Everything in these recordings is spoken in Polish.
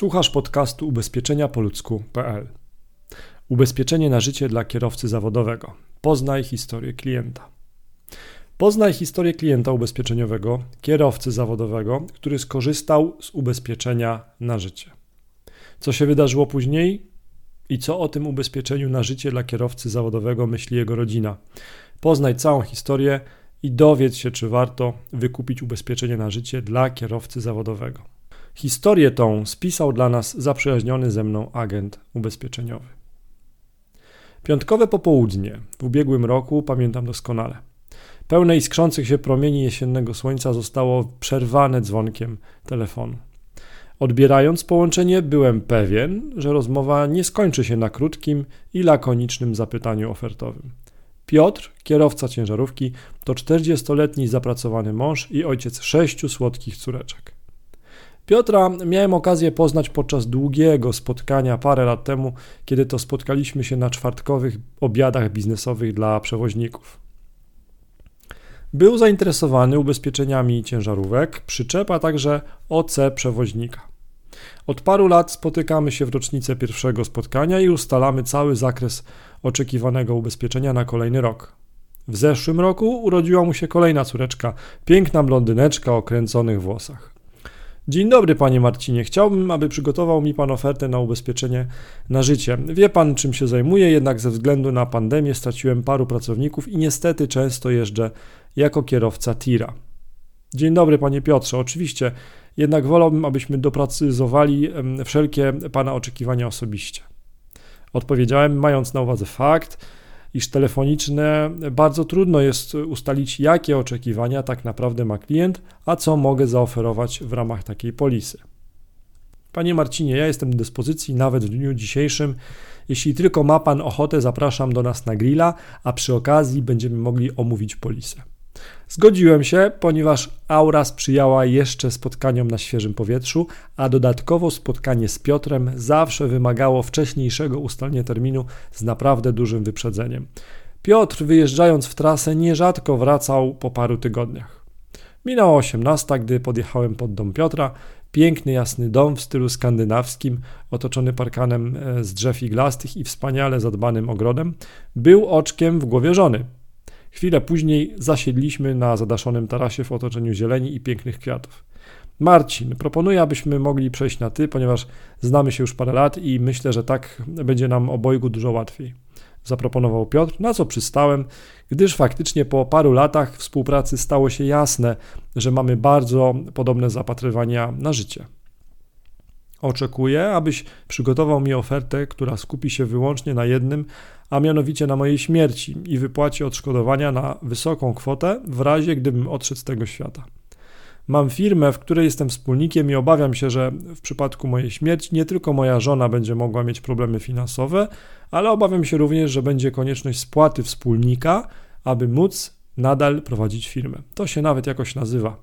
Słuchasz podcastu ubezpieczenia po ludzku.pl. Ubezpieczenie na życie dla kierowcy zawodowego. Poznaj historię klienta. Poznaj historię klienta ubezpieczeniowego, kierowcy zawodowego, który skorzystał z ubezpieczenia na życie. Co się wydarzyło później i co o tym ubezpieczeniu na życie dla kierowcy zawodowego myśli jego rodzina. Poznaj całą historię i dowiedz się, czy warto wykupić ubezpieczenie na życie dla kierowcy zawodowego. Historię tą spisał dla nas zaprzyjaźniony ze mną agent ubezpieczeniowy. Piątkowe popołudnie w ubiegłym roku pamiętam doskonale. Pełne iskrzących się promieni jesiennego słońca zostało przerwane dzwonkiem telefonu. Odbierając połączenie, byłem pewien, że rozmowa nie skończy się na krótkim i lakonicznym zapytaniu ofertowym. Piotr, kierowca ciężarówki, to 40-letni zapracowany mąż i ojciec sześciu słodkich córeczek. Piotra miałem okazję poznać podczas długiego spotkania parę lat temu, kiedy to spotkaliśmy się na czwartkowych obiadach biznesowych dla przewoźników. Był zainteresowany ubezpieczeniami ciężarówek, przyczepa także OC przewoźnika. Od paru lat spotykamy się w rocznicę pierwszego spotkania i ustalamy cały zakres oczekiwanego ubezpieczenia na kolejny rok. W zeszłym roku urodziła mu się kolejna córeczka, piękna blondyneczka o kręconych włosach. Dzień dobry, panie Marcinie. Chciałbym, aby przygotował mi pan ofertę na ubezpieczenie na życie. Wie pan, czym się zajmuję, jednak ze względu na pandemię straciłem paru pracowników i niestety często jeżdżę jako kierowca tira. Dzień dobry, panie Piotrze. Oczywiście, jednak wolałbym, abyśmy doprecyzowali wszelkie pana oczekiwania osobiście. Odpowiedziałem, mając na uwadze fakt, iż telefoniczne bardzo trudno jest ustalić, jakie oczekiwania tak naprawdę ma klient, a co mogę zaoferować w ramach takiej polisy. Panie Marcinie, ja jestem do dyspozycji nawet w dniu dzisiejszym. Jeśli tylko ma Pan ochotę, zapraszam do nas na grilla, a przy okazji będziemy mogli omówić polisę. Zgodziłem się, ponieważ aura sprzyjała jeszcze spotkaniom na świeżym powietrzu, a dodatkowo spotkanie z Piotrem zawsze wymagało wcześniejszego ustalenia terminu z naprawdę dużym wyprzedzeniem. Piotr, wyjeżdżając w trasę, nierzadko wracał po paru tygodniach. Minęła 18, gdy podjechałem pod dom Piotra. Piękny, jasny dom w stylu skandynawskim, otoczony parkanem e, z drzew iglastych i wspaniale zadbanym ogrodem, był oczkiem w głowie żony. Chwilę później zasiedliśmy na zadaszonym tarasie w otoczeniu zieleni i pięknych kwiatów. Marcin, proponuję, abyśmy mogli przejść na ty, ponieważ znamy się już parę lat i myślę, że tak będzie nam obojgu dużo łatwiej. Zaproponował Piotr, na co przystałem, gdyż faktycznie po paru latach współpracy stało się jasne, że mamy bardzo podobne zapatrywania na życie. Oczekuję, abyś przygotował mi ofertę, która skupi się wyłącznie na jednym, a mianowicie na mojej śmierci i wypłacie odszkodowania na wysoką kwotę w razie gdybym odszedł z tego świata. Mam firmę, w której jestem wspólnikiem i obawiam się, że w przypadku mojej śmierci nie tylko moja żona będzie mogła mieć problemy finansowe, ale obawiam się również, że będzie konieczność spłaty wspólnika, aby móc nadal prowadzić firmę. To się nawet jakoś nazywa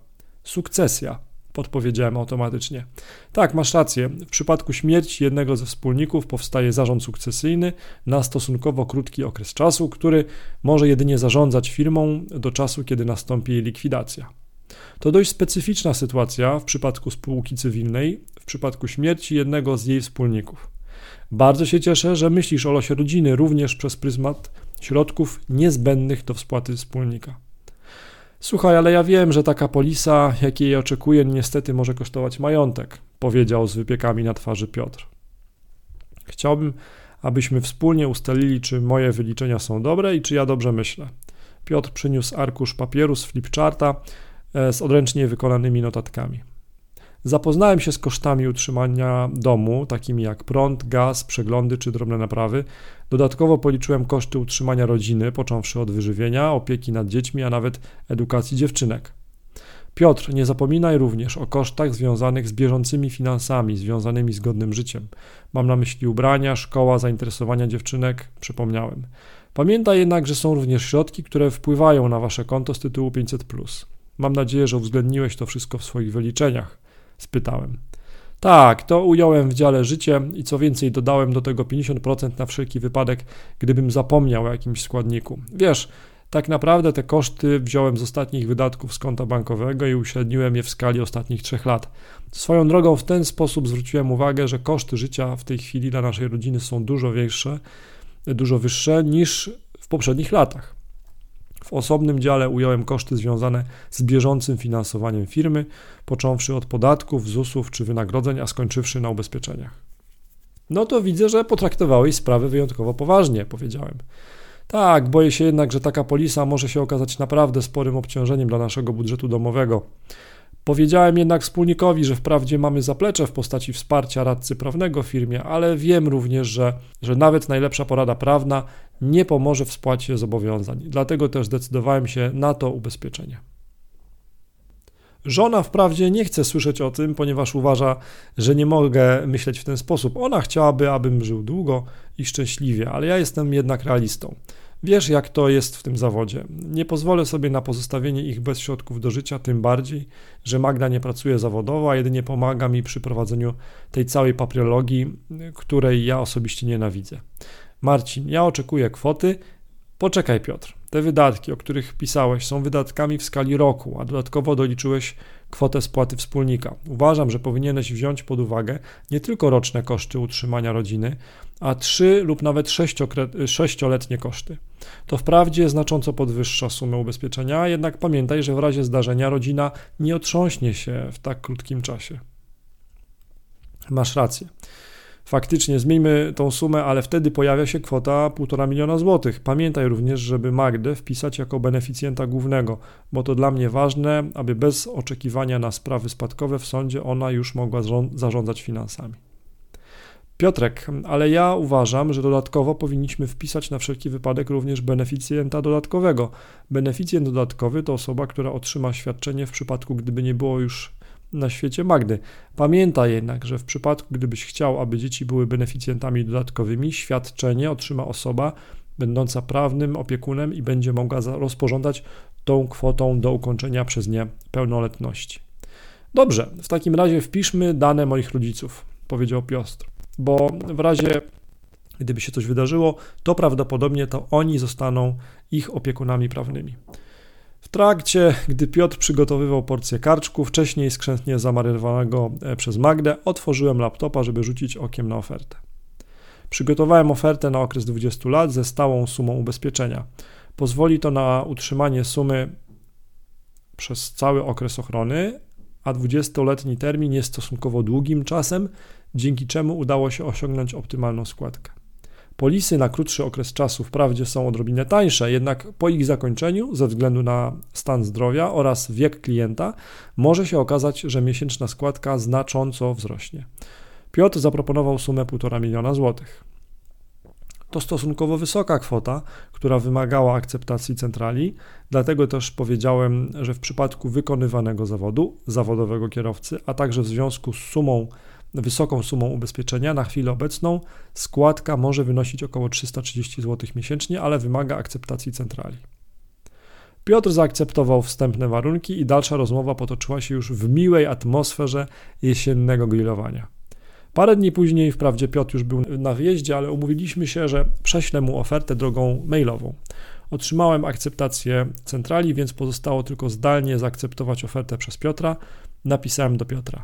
sukcesja podpowiedziałem automatycznie. Tak, masz rację. W przypadku śmierci jednego ze wspólników powstaje zarząd sukcesyjny na stosunkowo krótki okres czasu, który może jedynie zarządzać firmą do czasu, kiedy nastąpi jej likwidacja. To dość specyficzna sytuacja w przypadku spółki cywilnej, w przypadku śmierci jednego z jej wspólników. Bardzo się cieszę, że myślisz o losie rodziny również przez pryzmat środków niezbędnych do spłaty wspólnika. Słuchaj, ale ja wiem, że taka polisa, jakiej oczekuję, niestety może kosztować majątek, powiedział z wypiekami na twarzy Piotr. Chciałbym, abyśmy wspólnie ustalili, czy moje wyliczenia są dobre i czy ja dobrze myślę. Piotr przyniósł arkusz papieru z flipcharta e, z odręcznie wykonanymi notatkami. Zapoznałem się z kosztami utrzymania domu, takimi jak prąd, gaz, przeglądy czy drobne naprawy. Dodatkowo policzyłem koszty utrzymania rodziny, począwszy od wyżywienia, opieki nad dziećmi, a nawet edukacji dziewczynek. Piotr, nie zapominaj również o kosztach związanych z bieżącymi finansami, związanymi z godnym życiem. Mam na myśli ubrania, szkoła, zainteresowania dziewczynek, przypomniałem. Pamiętaj jednak, że są również środki, które wpływają na wasze konto z tytułu 500. Mam nadzieję, że uwzględniłeś to wszystko w swoich wyliczeniach spytałem. Tak, to ująłem w dziale życie i co więcej dodałem do tego 50% na wszelki wypadek, gdybym zapomniał o jakimś składniku. Wiesz, Tak naprawdę te koszty wziąłem z ostatnich wydatków z konta bankowego i uśredniłem je w skali ostatnich trzech lat. Swoją drogą w ten sposób zwróciłem uwagę, że koszty życia w tej chwili dla naszej rodziny są dużo większe, dużo wyższe niż w poprzednich latach. W osobnym dziale ująłem koszty związane z bieżącym finansowaniem firmy, począwszy od podatków, ZUS-ów czy wynagrodzeń, a skończywszy na ubezpieczeniach. No to widzę, że potraktowałeś sprawę wyjątkowo poważnie, powiedziałem. Tak, boję się jednak, że taka polisa może się okazać naprawdę sporym obciążeniem dla naszego budżetu domowego. Powiedziałem jednak wspólnikowi, że wprawdzie mamy zaplecze w postaci wsparcia radcy prawnego w firmie, ale wiem również, że, że nawet najlepsza porada prawna nie pomoże w spłacie zobowiązań. Dlatego też zdecydowałem się na to ubezpieczenie. Żona wprawdzie nie chce słyszeć o tym, ponieważ uważa, że nie mogę myśleć w ten sposób. Ona chciałaby, abym żył długo i szczęśliwie, ale ja jestem jednak realistą. Wiesz, jak to jest w tym zawodzie. Nie pozwolę sobie na pozostawienie ich bez środków do życia, tym bardziej, że Magda nie pracuje zawodowo, a jedynie pomaga mi przy prowadzeniu tej całej papierologii, której ja osobiście nienawidzę. Marcin, ja oczekuję kwoty. Poczekaj, Piotr. Te wydatki, o których pisałeś, są wydatkami w skali roku, a dodatkowo doliczyłeś kwotę spłaty wspólnika. Uważam, że powinieneś wziąć pod uwagę nie tylko roczne koszty utrzymania rodziny, a trzy lub nawet sześcioletnie koszty. To wprawdzie znacząco podwyższa sumę ubezpieczenia, jednak pamiętaj, że w razie zdarzenia rodzina nie otrząśnie się w tak krótkim czasie. Masz rację. Faktycznie zmieńmy tą sumę, ale wtedy pojawia się kwota 1,5 miliona złotych. Pamiętaj również, żeby Magdę wpisać jako beneficjenta głównego, bo to dla mnie ważne, aby bez oczekiwania na sprawy spadkowe w sądzie ona już mogła zarządzać finansami. Piotrek, ale ja uważam, że dodatkowo powinniśmy wpisać na wszelki wypadek również beneficjenta dodatkowego. Beneficjent dodatkowy to osoba, która otrzyma świadczenie w przypadku, gdyby nie było już na świecie Magdy. Pamiętaj jednak, że w przypadku, gdybyś chciał, aby dzieci były beneficjentami dodatkowymi, świadczenie otrzyma osoba będąca prawnym opiekunem i będzie mogła rozporządzać tą kwotą do ukończenia przez nie pełnoletności. Dobrze, w takim razie wpiszmy dane moich rodziców, powiedział Piotr, bo w razie gdyby się coś wydarzyło, to prawdopodobnie to oni zostaną ich opiekunami prawnymi. W trakcie, gdy Piotr przygotowywał porcję karczku, wcześniej skrzętnie zamarynowanego e, przez Magdę, otworzyłem laptopa, żeby rzucić okiem na ofertę. Przygotowałem ofertę na okres 20 lat ze stałą sumą ubezpieczenia. Pozwoli to na utrzymanie sumy przez cały okres ochrony, a 20-letni termin jest stosunkowo długim czasem, dzięki czemu udało się osiągnąć optymalną składkę. Polisy na krótszy okres czasu wprawdzie są odrobinę tańsze, jednak po ich zakończeniu, ze względu na stan zdrowia oraz wiek klienta, może się okazać, że miesięczna składka znacząco wzrośnie. Piotr zaproponował sumę 1,5 miliona złotych. To stosunkowo wysoka kwota, która wymagała akceptacji centrali, dlatego też powiedziałem, że w przypadku wykonywanego zawodu, zawodowego kierowcy, a także w związku z sumą wysoką sumą ubezpieczenia. Na chwilę obecną składka może wynosić około 330 zł miesięcznie, ale wymaga akceptacji centrali. Piotr zaakceptował wstępne warunki i dalsza rozmowa potoczyła się już w miłej atmosferze jesiennego grillowania. Parę dni później, wprawdzie Piotr już był na wyjeździe, ale umówiliśmy się, że prześlę mu ofertę drogą mailową. Otrzymałem akceptację centrali, więc pozostało tylko zdalnie zaakceptować ofertę przez Piotra. Napisałem do Piotra.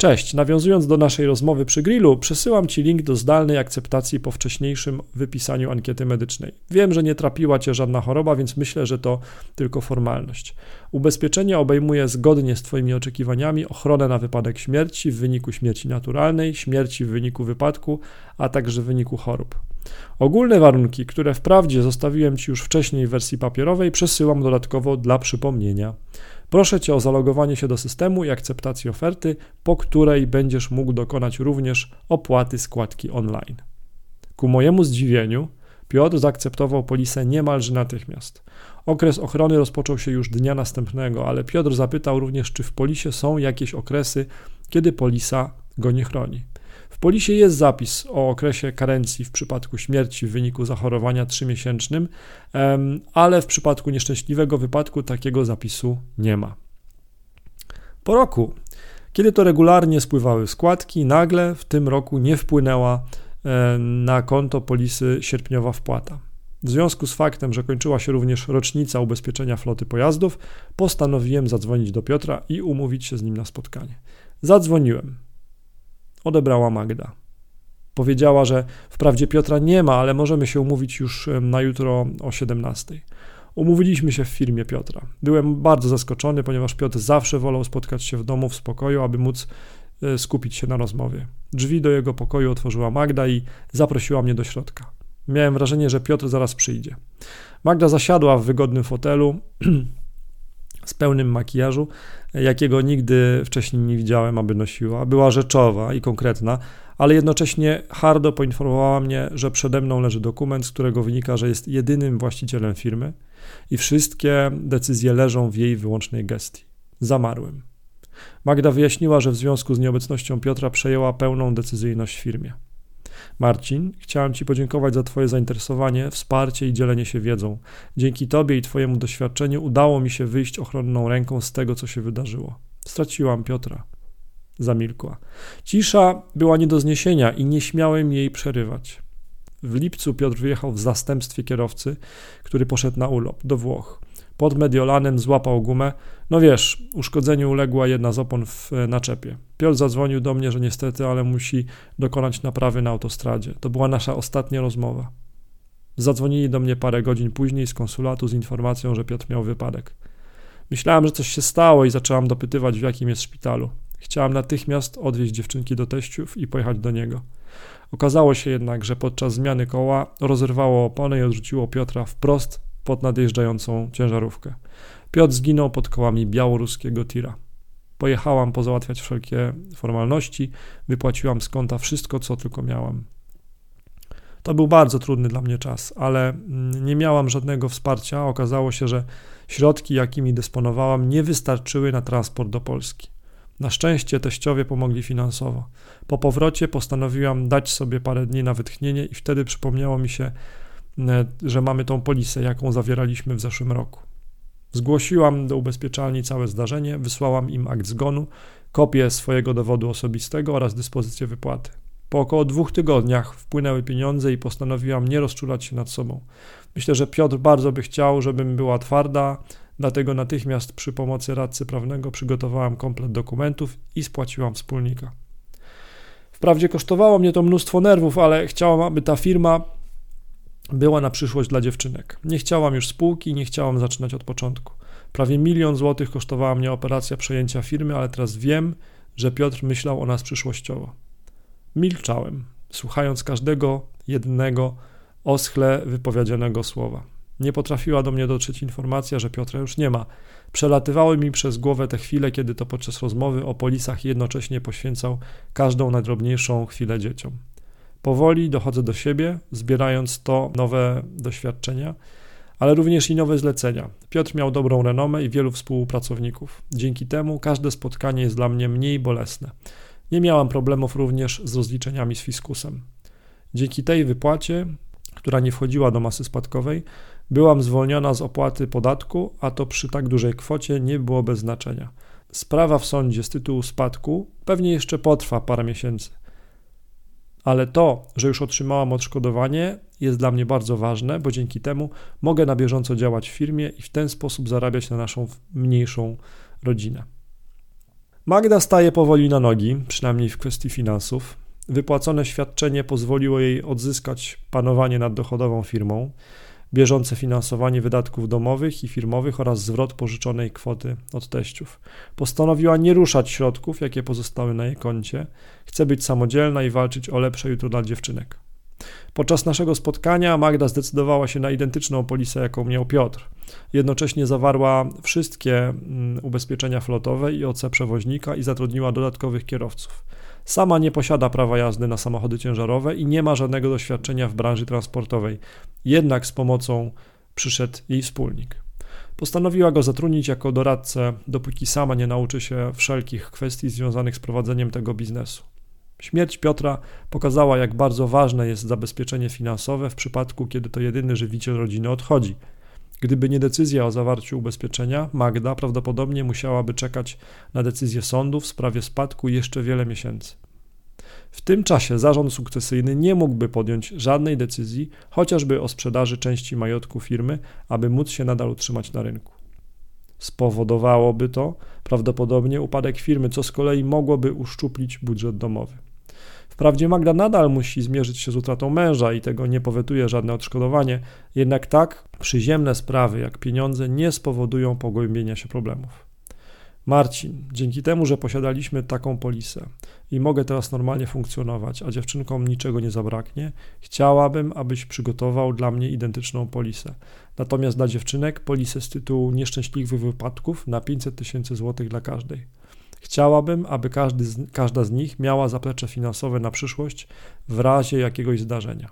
Cześć, nawiązując do naszej rozmowy przy grillu, przesyłam Ci link do zdalnej akceptacji po wcześniejszym wypisaniu ankiety medycznej. Wiem, że nie trapiła Cię żadna choroba, więc myślę, że to tylko formalność. Ubezpieczenie obejmuje zgodnie z Twoimi oczekiwaniami ochronę na wypadek śmierci w wyniku śmierci naturalnej, śmierci w wyniku wypadku, a także w wyniku chorób. Ogólne warunki, które wprawdzie zostawiłem Ci już wcześniej w wersji papierowej, przesyłam dodatkowo dla przypomnienia. Proszę Cię o zalogowanie się do systemu i akceptację oferty, po której będziesz mógł dokonać również opłaty składki online. Ku mojemu zdziwieniu, Piotr zaakceptował polisę niemalże natychmiast. Okres ochrony rozpoczął się już dnia następnego, ale Piotr zapytał również, czy w polisie są jakieś okresy, kiedy polisa go nie chroni. Polisie jest zapis o okresie karencji w przypadku śmierci w wyniku zachorowania trzymiesięcznym, ale w przypadku nieszczęśliwego wypadku takiego zapisu nie ma. Po roku, kiedy to regularnie spływały składki, nagle w tym roku nie wpłynęła na konto polisy sierpniowa wpłata. W związku z faktem, że kończyła się również rocznica ubezpieczenia floty pojazdów, postanowiłem zadzwonić do Piotra i umówić się z nim na spotkanie. Zadzwoniłem. Odebrała Magda. Powiedziała, że wprawdzie Piotra nie ma, ale możemy się umówić już na jutro o 17. Umówiliśmy się w firmie Piotra. Byłem bardzo zaskoczony, ponieważ Piotr zawsze wolał spotkać się w domu w spokoju, aby móc e, skupić się na rozmowie. Drzwi do jego pokoju otworzyła Magda i zaprosiła mnie do środka. Miałem wrażenie, że Piotr zaraz przyjdzie. Magda zasiadła w wygodnym fotelu z pełnym makijażu, jakiego nigdy wcześniej nie widziałem, aby nosiła. Była rzeczowa i konkretna, ale jednocześnie hardo poinformowała mnie, że przede mną leży dokument, z którego wynika, że jest jedynym właścicielem firmy i wszystkie decyzje leżą w jej wyłącznej gestii. Zamarłem. Magda wyjaśniła, że w związku z nieobecnością Piotra przejęła pełną decyzyjność w firmie. Marcin, chciałem Ci podziękować za Twoje zainteresowanie, wsparcie i dzielenie się wiedzą. Dzięki Tobie i Twojemu doświadczeniu udało mi się wyjść ochronną ręką z tego, co się wydarzyło. Straciłam Piotra. Zamilkła. Cisza była nie do zniesienia i nie śmiałem jej przerywać. W lipcu Piotr wyjechał w zastępstwie kierowcy, który poszedł na urlop do Włoch. Pod Mediolanem złapał gumę. No wiesz, uszkodzeniu uległa jedna z opon w e, naczepie. Piotr zadzwonił do mnie, że niestety, ale musi dokonać naprawy na autostradzie. To była nasza ostatnia rozmowa. Zadzwonili do mnie parę godzin później z konsulatu z informacją, że Piotr miał wypadek. Myślałem, że coś się stało i zaczęłam dopytywać, w jakim jest szpitalu. Chciałam natychmiast odwieźć dziewczynki do teściów i pojechać do niego. Okazało się jednak, że podczas zmiany koła rozerwało oponę i odrzuciło Piotra wprost pod nadjeżdżającą ciężarówkę. Piotr zginął pod kołami białoruskiego tira. Pojechałam pozałatwiać wszelkie formalności, wypłaciłam z konta wszystko, co tylko miałam. To był bardzo trudny dla mnie czas, ale mm, nie miałam żadnego wsparcia. Okazało się, że środki, jakimi dysponowałam, nie wystarczyły na transport do Polski. Na szczęście teściowie pomogli finansowo. Po powrocie postanowiłam dać sobie parę dni na wytchnienie i wtedy przypomniało mi się, że mamy tą polisę, jaką zawieraliśmy w zeszłym roku. Zgłosiłam do ubezpieczalni całe zdarzenie, wysłałam im akt zgonu, kopię swojego dowodu osobistego oraz dyspozycję wypłaty. Po około dwóch tygodniach wpłynęły pieniądze i postanowiłam nie rozczulać się nad sobą. Myślę, że Piotr bardzo by chciał, żebym była twarda, dlatego natychmiast przy pomocy radcy prawnego przygotowałam komplet dokumentów i spłaciłam wspólnika. Wprawdzie kosztowało mnie to mnóstwo nerwów, ale chciałam, aby ta firma była na przyszłość dla dziewczynek. Nie chciałam już spółki, nie chciałam zaczynać od początku. Prawie milion złotych kosztowała mnie operacja przejęcia firmy, ale teraz wiem, że Piotr myślał o nas przyszłościowo. Milczałem, słuchając każdego jednego oschle wypowiedzianego słowa. Nie potrafiła do mnie dotrzeć informacja, że Piotra już nie ma. Przelatywały mi przez głowę te chwile, kiedy to podczas rozmowy o polisach jednocześnie poświęcał każdą najdrobniejszą chwilę dzieciom. Powoli dochodzę do siebie, zbierając to nowe doświadczenia, ale również i nowe zlecenia. Piotr miał dobrą renomę i wielu współpracowników. Dzięki temu każde spotkanie jest dla mnie mniej bolesne. Nie miałam problemów również z rozliczeniami z fiskusem. Dzięki tej wypłacie, która nie wchodziła do masy spadkowej, byłam zwolniona z opłaty podatku, a to przy tak dużej kwocie nie było bez znaczenia. Sprawa w sądzie z tytułu spadku pewnie jeszcze potrwa parę miesięcy. Ale to, że już otrzymałam odszkodowanie, jest dla mnie bardzo ważne, bo dzięki temu mogę na bieżąco działać w firmie i w ten sposób zarabiać na naszą mniejszą rodzinę. Magda staje powoli na nogi, przynajmniej w kwestii finansów. Wypłacone świadczenie pozwoliło jej odzyskać panowanie nad dochodową firmą bieżące finansowanie wydatków domowych i firmowych oraz zwrot pożyczonej kwoty od teściów. Postanowiła nie ruszać środków, jakie pozostały na jej koncie. Chce być samodzielna i walczyć o lepsze jutro dla dziewczynek. Podczas naszego spotkania Magda zdecydowała się na identyczną polisę, jaką miał Piotr. Jednocześnie zawarła wszystkie mm, ubezpieczenia flotowe i OC przewoźnika i zatrudniła dodatkowych kierowców. Sama nie posiada prawa jazdy na samochody ciężarowe i nie ma żadnego doświadczenia w branży transportowej. Jednak z pomocą przyszedł jej wspólnik. Postanowiła go zatrudnić jako doradcę, dopóki sama nie nauczy się wszelkich kwestii związanych z prowadzeniem tego biznesu. Śmierć Piotra pokazała, jak bardzo ważne jest zabezpieczenie finansowe w przypadku, kiedy to jedyny żywiciel rodziny odchodzi. Gdyby nie decyzja o zawarciu ubezpieczenia, Magda prawdopodobnie musiałaby czekać na decyzję sądu w sprawie spadku jeszcze wiele miesięcy. W tym czasie zarząd sukcesyjny nie mógłby podjąć żadnej decyzji, chociażby o sprzedaży części majątku firmy, aby móc się nadal utrzymać na rynku. Spowodowałoby to prawdopodobnie upadek firmy, co z kolei mogłoby uszczuplić budżet domowy. Wprawdzie Magda nadal musi zmierzyć się z utratą męża i tego nie powetuje żadne odszkodowanie, jednak tak przyziemne sprawy jak pieniądze nie spowodują pogłębienia się problemów. Marcin, dzięki temu, że posiadaliśmy taką polisę i mogę teraz normalnie funkcjonować, a dziewczynkom niczego nie zabraknie, chciałabym, abyś przygotował dla mnie identyczną polisę. Natomiast dla dziewczynek polisę z tytułu nieszczęśliwych wypadków na 500 tysięcy złotych dla każdej. Chciałabym, aby każdy z, każda z nich miała zaplecze finansowe na przyszłość w razie jakiegoś zdarzenia.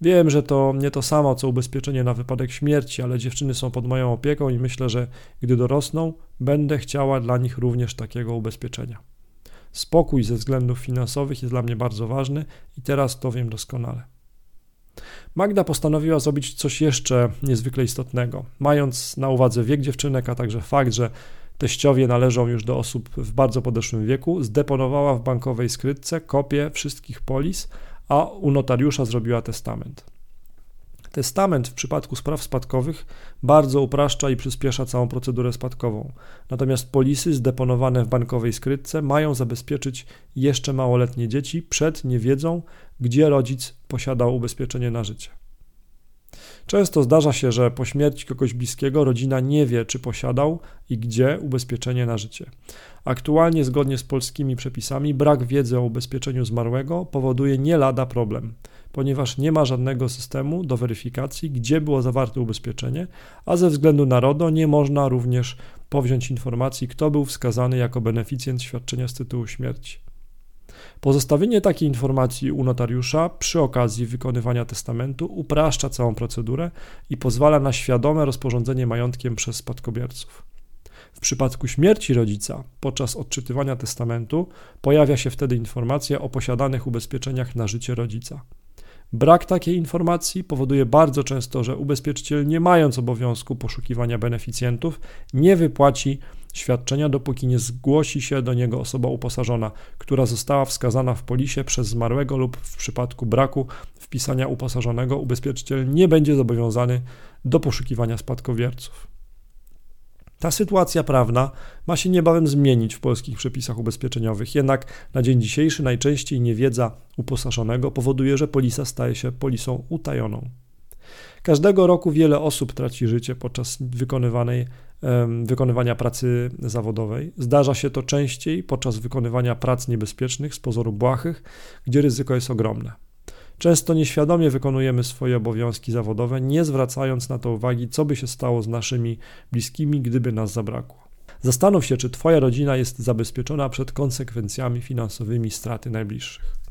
Wiem, że to nie to samo co ubezpieczenie na wypadek śmierci, ale dziewczyny są pod moją opieką i myślę, że gdy dorosną, będę chciała dla nich również takiego ubezpieczenia. Spokój ze względów finansowych jest dla mnie bardzo ważny i teraz to wiem doskonale. Magda postanowiła zrobić coś jeszcze niezwykle istotnego. Mając na uwadze wiek dziewczynek, a także fakt, że teściowie należą już do osób w bardzo podeszłym wieku, zdeponowała w bankowej skrytce kopię wszystkich polis, a u notariusza zrobiła testament. Testament w przypadku spraw spadkowych bardzo upraszcza i przyspiesza całą procedurę spadkową. Natomiast polisy zdeponowane w bankowej skrytce mają zabezpieczyć jeszcze małoletnie dzieci przed niewiedzą, gdzie rodzic posiadał ubezpieczenie na życie. Często zdarza się, że po śmierci kogoś bliskiego rodzina nie wie, czy posiadał i gdzie ubezpieczenie na życie. Aktualnie, zgodnie z polskimi przepisami, brak wiedzy o ubezpieczeniu zmarłego powoduje nie lada problem, ponieważ nie ma żadnego systemu do weryfikacji, gdzie było zawarte ubezpieczenie, a ze względu na RODO nie można również powziąć informacji, kto był wskazany jako beneficjent świadczenia z tytułu śmierci. Pozostawienie takiej informacji u notariusza przy okazji wykonywania testamentu upraszcza całą procedurę i pozwala na świadome rozporządzenie majątkiem przez spadkobierców. W przypadku śmierci rodzica podczas odczytywania testamentu pojawia się wtedy informacja o posiadanych ubezpieczeniach na życie rodzica. Brak takiej informacji powoduje bardzo często, że ubezpieczyciel, nie mając obowiązku poszukiwania beneficjentów, nie wypłaci świadczenia, dopóki nie zgłosi się do niego osoba uposażona, która została wskazana w polisie przez zmarłego lub w przypadku braku wpisania uposażonego, ubezpieczyciel nie będzie zobowiązany do poszukiwania spadkobierców. Ta sytuacja prawna ma się niebawem zmienić w polskich przepisach ubezpieczeniowych, jednak na dzień dzisiejszy najczęściej niewiedza uposażonego powoduje, że polisa staje się polisą utajoną. Każdego roku wiele osób traci życie podczas wykonywanej, wykonywania pracy zawodowej. Zdarza się to częściej podczas wykonywania prac niebezpiecznych, z pozoru błahych, gdzie ryzyko jest ogromne. Często nieświadomie wykonujemy swoje obowiązki zawodowe, nie zwracając na to uwagi, co by się stało z naszymi bliskimi, gdyby nas zabrakło. Zastanów się, czy Twoja rodzina jest zabezpieczona przed konsekwencjami finansowymi straty najbliższych.